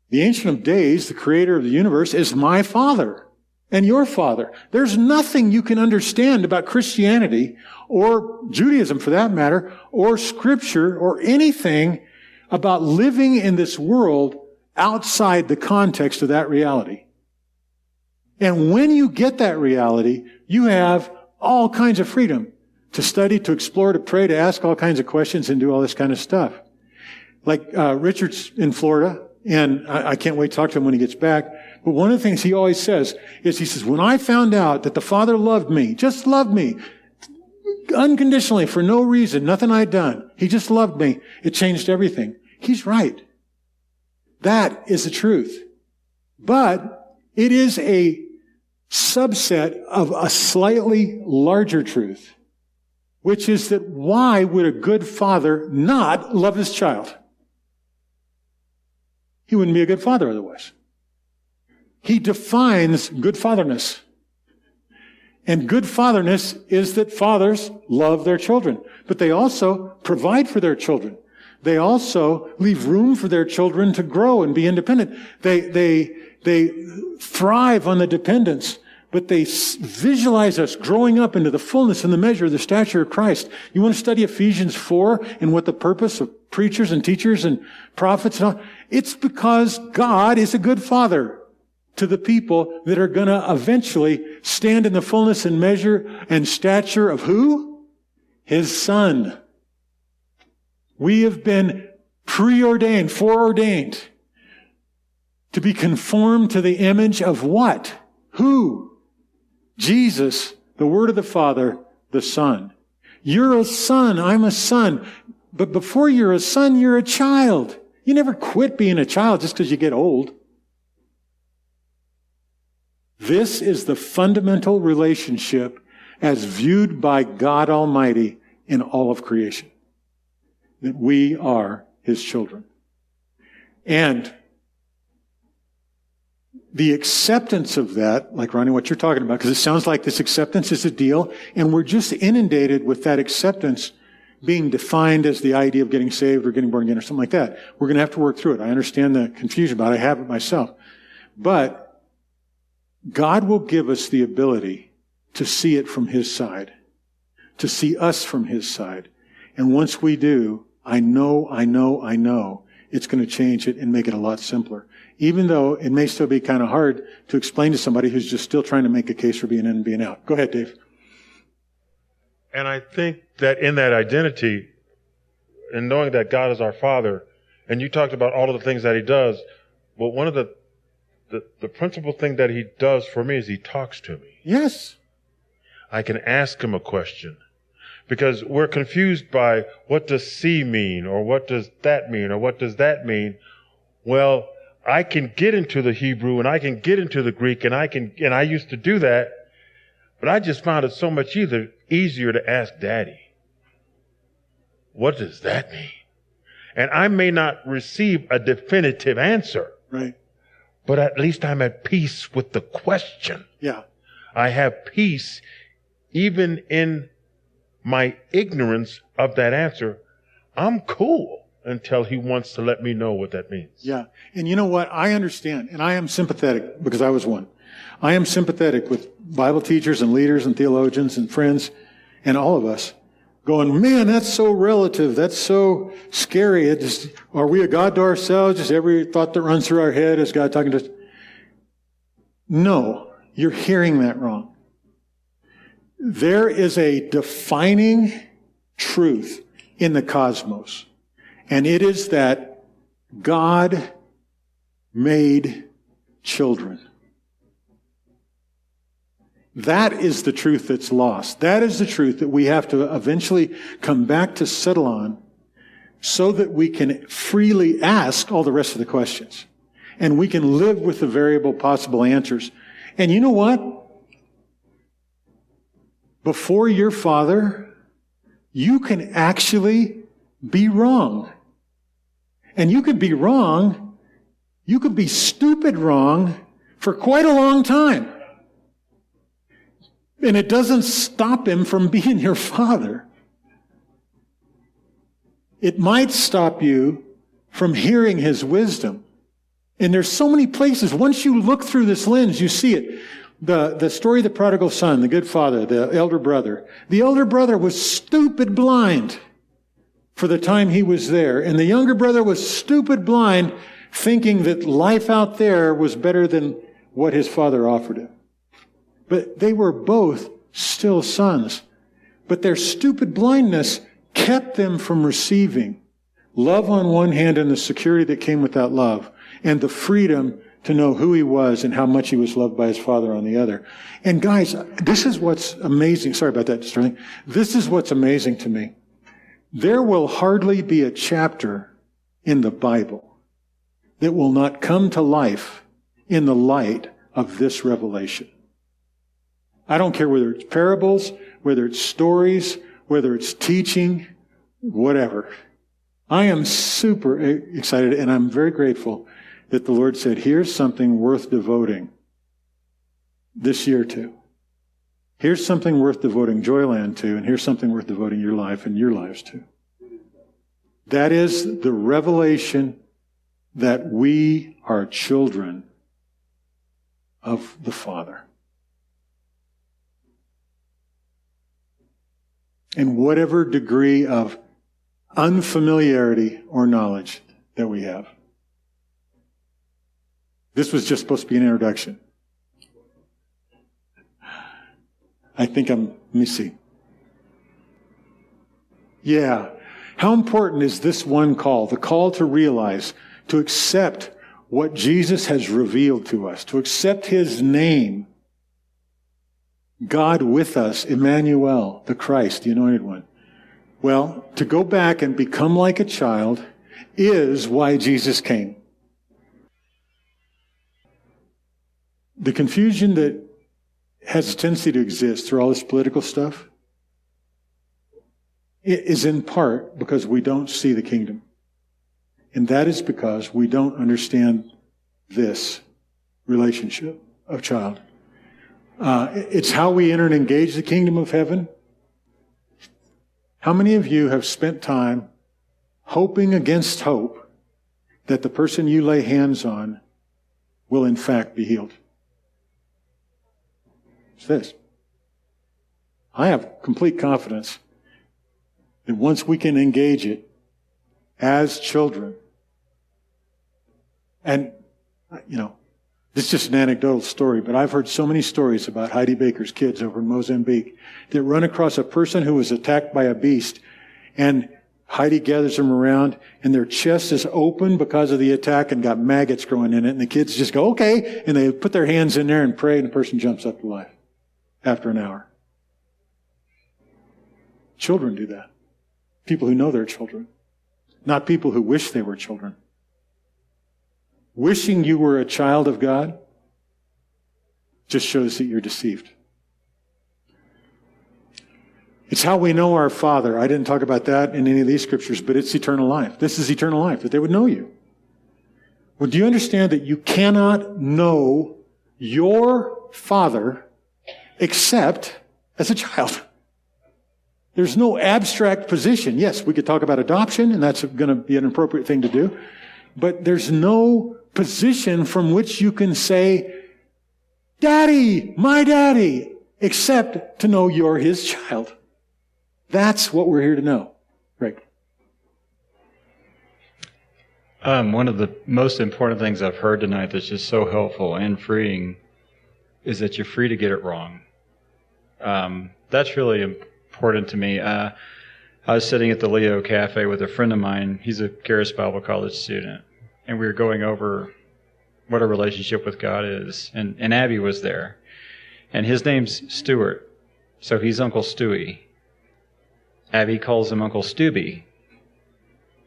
The Ancient of Days, the creator of the universe, is my Father and your Father. There's nothing you can understand about Christianity or Judaism for that matter, or Scripture or anything about living in this world outside the context of that reality. And when you get that reality, you have all kinds of freedom to study, to explore, to pray, to ask all kinds of questions and do all this kind of stuff. Like uh, Richard's in Florida, and I, I can't wait to talk to him when he gets back. But one of the things he always says is he says, when I found out that the Father loved me, just loved me, unconditionally for no reason, nothing I'd done, he just loved me, it changed everything. He's right. That is the truth. But it is a subset of a slightly larger truth, which is that why would a good father not love his child? He wouldn't be a good father otherwise. He defines good fatherness. And good fatherness is that fathers love their children, but they also provide for their children. They also leave room for their children to grow and be independent. They, they, they thrive on the dependence, but they visualize us growing up into the fullness and the measure of the stature of Christ. You want to study Ephesians 4 and what the purpose of preachers and teachers and prophets? It's because God is a good father to the people that are going to eventually stand in the fullness and measure and stature of who? His son. We have been preordained, foreordained to be conformed to the image of what? Who? Jesus, the Word of the Father, the Son. You're a son. I'm a son. But before you're a son, you're a child. You never quit being a child just because you get old. This is the fundamental relationship as viewed by God Almighty in all of creation. That we are His children. And the acceptance of that, like Ronnie, what you're talking about, because it sounds like this acceptance is a deal, and we're just inundated with that acceptance being defined as the idea of getting saved or getting born again or something like that. We're going to have to work through it. I understand the confusion, but I have it myself. But God will give us the ability to see it from His side, to see us from His side. And once we do, I know, I know, I know it's going to change it and make it a lot simpler. Even though it may still be kind of hard to explain to somebody who's just still trying to make a case for being in and being out. Go ahead, Dave. And I think that in that identity, and knowing that God is our Father, and you talked about all of the things that He does, but one of the the, the principal thing that He does for me is He talks to me. Yes. I can ask Him a question because we're confused by what does see mean or what does that mean or what does that mean. Well, I can get into the Hebrew and I can get into the Greek and I can, and I used to do that, but I just found it so much either easier to ask daddy. What does that mean? And I may not receive a definitive answer. Right. But at least I'm at peace with the question. Yeah. I have peace even in my ignorance of that answer. I'm cool until he wants to let me know what that means. Yeah. And you know what? I understand, and I am sympathetic because I was one. I am sympathetic with Bible teachers and leaders and theologians and friends and all of us going, man, that's so relative. That's so scary. It just, are we a God to ourselves? Just every thought that runs through our head is God talking to us. No, you're hearing that wrong. There is a defining truth in the cosmos, and it is that God made children. That is the truth that's lost. That is the truth that we have to eventually come back to settle on so that we can freely ask all the rest of the questions. And we can live with the variable possible answers. And you know what? Before your father, you can actually be wrong. And you could be wrong. You could be stupid wrong for quite a long time. And it doesn't stop him from being your father. It might stop you from hearing his wisdom. And there's so many places. Once you look through this lens, you see it. The, the story of the prodigal son, the good father, the elder brother. The elder brother was stupid blind for the time he was there. And the younger brother was stupid blind, thinking that life out there was better than what his father offered him. But they were both still sons. But their stupid blindness kept them from receiving love on one hand and the security that came with that love and the freedom to know who he was and how much he was loved by his father on the other. And guys, this is what's amazing. Sorry about that, Sterling. This is what's amazing to me. There will hardly be a chapter in the Bible that will not come to life in the light of this revelation. I don't care whether it's parables, whether it's stories, whether it's teaching, whatever. I am super excited and I'm very grateful that the Lord said, here's something worth devoting this year to. Here's something worth devoting Joyland to, and here's something worth devoting your life and your lives to. That is the revelation that we are children of the Father. in whatever degree of unfamiliarity or knowledge that we have. This was just supposed to be an introduction. I think I'm, missing. Yeah. How important is this one call? The call to realize, to accept what Jesus has revealed to us, to accept his name God with us, Emmanuel, the Christ, the anointed one. Well, to go back and become like a child is why Jesus came. The confusion that has a tendency to exist through all this political stuff it is in part because we don't see the kingdom. And that is because we don't understand this relationship of child. Uh, it's how we enter and engage the kingdom of heaven. How many of you have spent time hoping against hope that the person you lay hands on will in fact be healed? It's this. I have complete confidence that once we can engage it, as children. And, you know, this is just an anecdotal story, but I've heard so many stories about Heidi Baker's kids over in Mozambique that run across a person who was attacked by a beast and Heidi gathers them around and their chest is open because of the attack and got maggots growing in it. And the kids just go, okay. And they put their hands in there and pray and the person jumps up to life after an hour. Children do that. People who know they're children. Not people who wish they were children. Wishing you were a child of God just shows that you're deceived. It's how we know our Father. I didn't talk about that in any of these scriptures, but it's eternal life. This is eternal life, that they would know you. Well, do you understand that you cannot know your Father except as a child? There's no abstract position. Yes, we could talk about adoption, and that's going to be an appropriate thing to do. But there's no position from which you can say, Daddy, my daddy, except to know you're his child. That's what we're here to know. Right. Um, one of the most important things I've heard tonight that's just so helpful and freeing is that you're free to get it wrong. Um, that's really important to me. Uh, I was sitting at the Leo Cafe with a friend of mine. He's a Charis Bible College student, and we were going over what a relationship with God is. And, and Abby was there, and his name's Stuart, so he's Uncle Stewie. Abby calls him Uncle Stubby.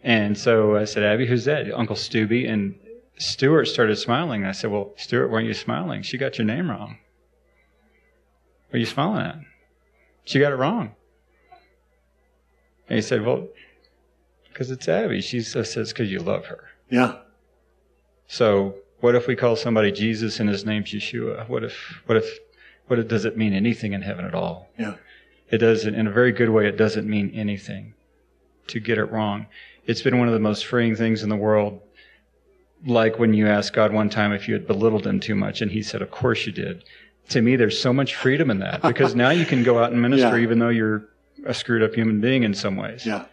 And so I said, Abby, who's that? Uncle Stubby. And Stuart started smiling. I said, Well, Stuart, why aren't you smiling? She got your name wrong. What are you smiling at? She got it wrong. And he said, Well, because it's Abby. She says, Because you love her. Yeah. So what if we call somebody Jesus and his name's Yeshua? What if, what if, what if, does it mean anything in heaven at all? Yeah. It doesn't, in a very good way, it doesn't mean anything to get it wrong. It's been one of the most freeing things in the world. Like when you asked God one time if you had belittled him too much, and he said, Of course you did. To me, there's so much freedom in that because now you can go out and minister Yeah. even though you're a screwed up human being in some ways. Yeah.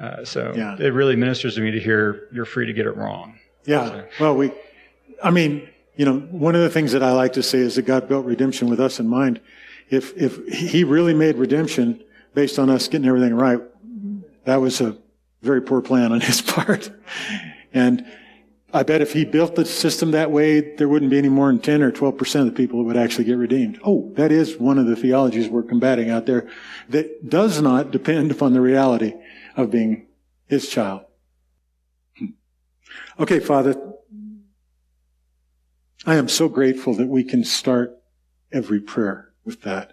Uh, so Yeah. it really ministers to me to hear you're free to get it wrong. Yeah. Well, we, I mean, you know, one of the things that I like to say is that God built redemption with us in mind. If, if he really made redemption based on us getting everything right, that was a very poor plan on his part. And I bet if he built the system that way, there wouldn't be any more than 10 or 12% of the people that would actually get redeemed. Oh, that is one of the theologies we're combating out there that does not depend upon the reality of being his child. Hmm. Okay, Father, I am so grateful that we can start every prayer with that.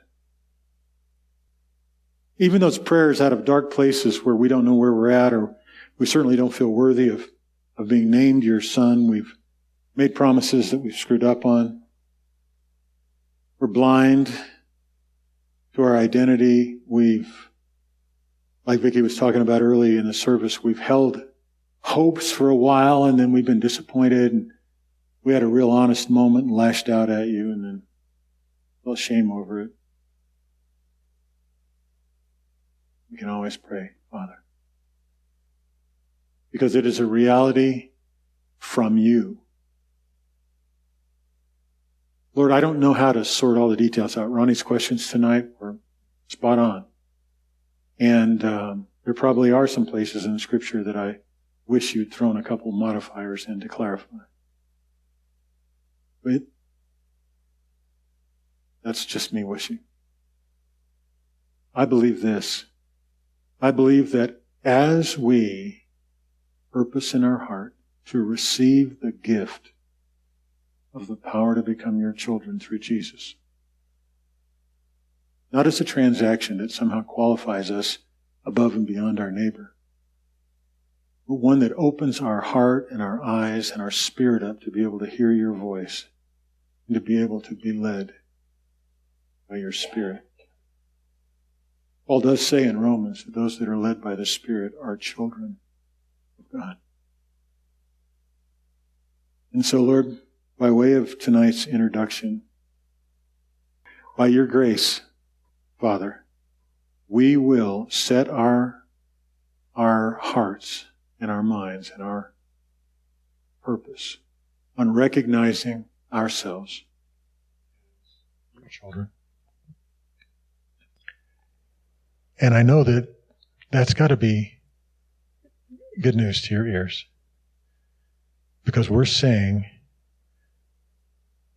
Even those prayers out of dark places where we don't know where we're at or we certainly don't feel worthy of, of being named your son. We've made promises that we've screwed up on. We're blind to our identity. We've, like Vicki was talking about early in the service, we've held hopes for a while and then we've been disappointed and we had a real honest moment and lashed out at you and then felt shame over it. We can always pray, Father. Because it is a reality from you. Lord, I don't know how to sort all the details out. Ronnie's questions tonight were spot on. And um, there probably are some places in scripture that I wish you'd thrown a couple modifiers in to clarify. But that's just me wishing. I believe this. I believe that as we purpose in our heart to receive the gift of the power to become your children through Jesus, not as a transaction that somehow qualifies us above and beyond our neighbor, but one that opens our heart and our eyes and our spirit up to be able to hear your voice and to be able to be led by your spirit. Paul does say in Romans that those that are led by the Spirit are children God. And so, Lord, by way of tonight's introduction, by your grace, Father, we will set our, our hearts and our minds and our purpose on recognizing ourselves. Children. And I know that that's got to be good news to your ears. Because we're saying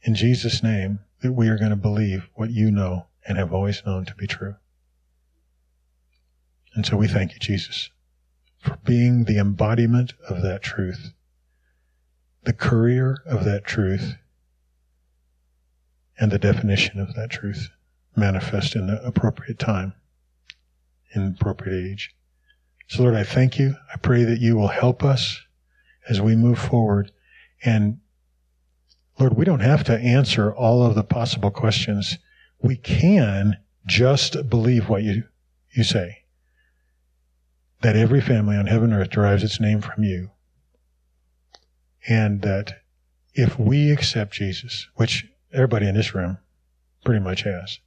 in Jesus' name that we are going to believe what you know and have always known to be true. And so we thank you, Jesus, for being the embodiment of that truth, the courier of that truth, and the definition of that truth manifest in the appropriate time, in appropriate age. So, Lord, I thank you. I pray that you will help us as we move forward. And Lord, we don't have to answer all of the possible questions. We can just believe what you, you say. That every family on heaven and earth derives its name from you. And that if we accept Jesus, which everybody in this room pretty much has,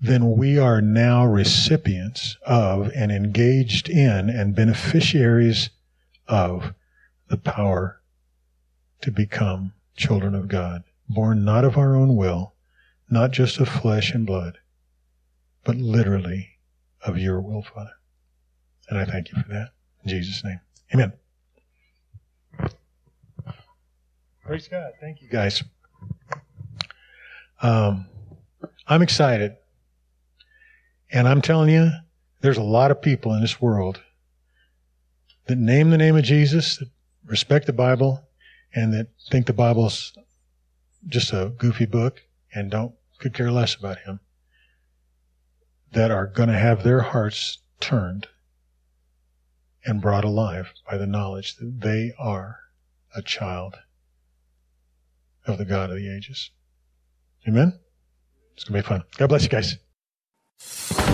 then we are now recipients of and engaged in and beneficiaries of the power to become children of God, born not of our own will, not just of flesh and blood, but literally of your will, Father. And I thank you for that. In Jesus' name. Amen. Praise God. Thank you guys. Um, I'm excited. And I'm telling you, there's a lot of people in this world that name the name of Jesus, that respect the Bible, and that think the Bible's just a goofy book and don't could care less about him, that are going to have their hearts turned and brought alive by the knowledge that they are a child of the God of the ages. Amen? It's going to be fun. God bless you guys you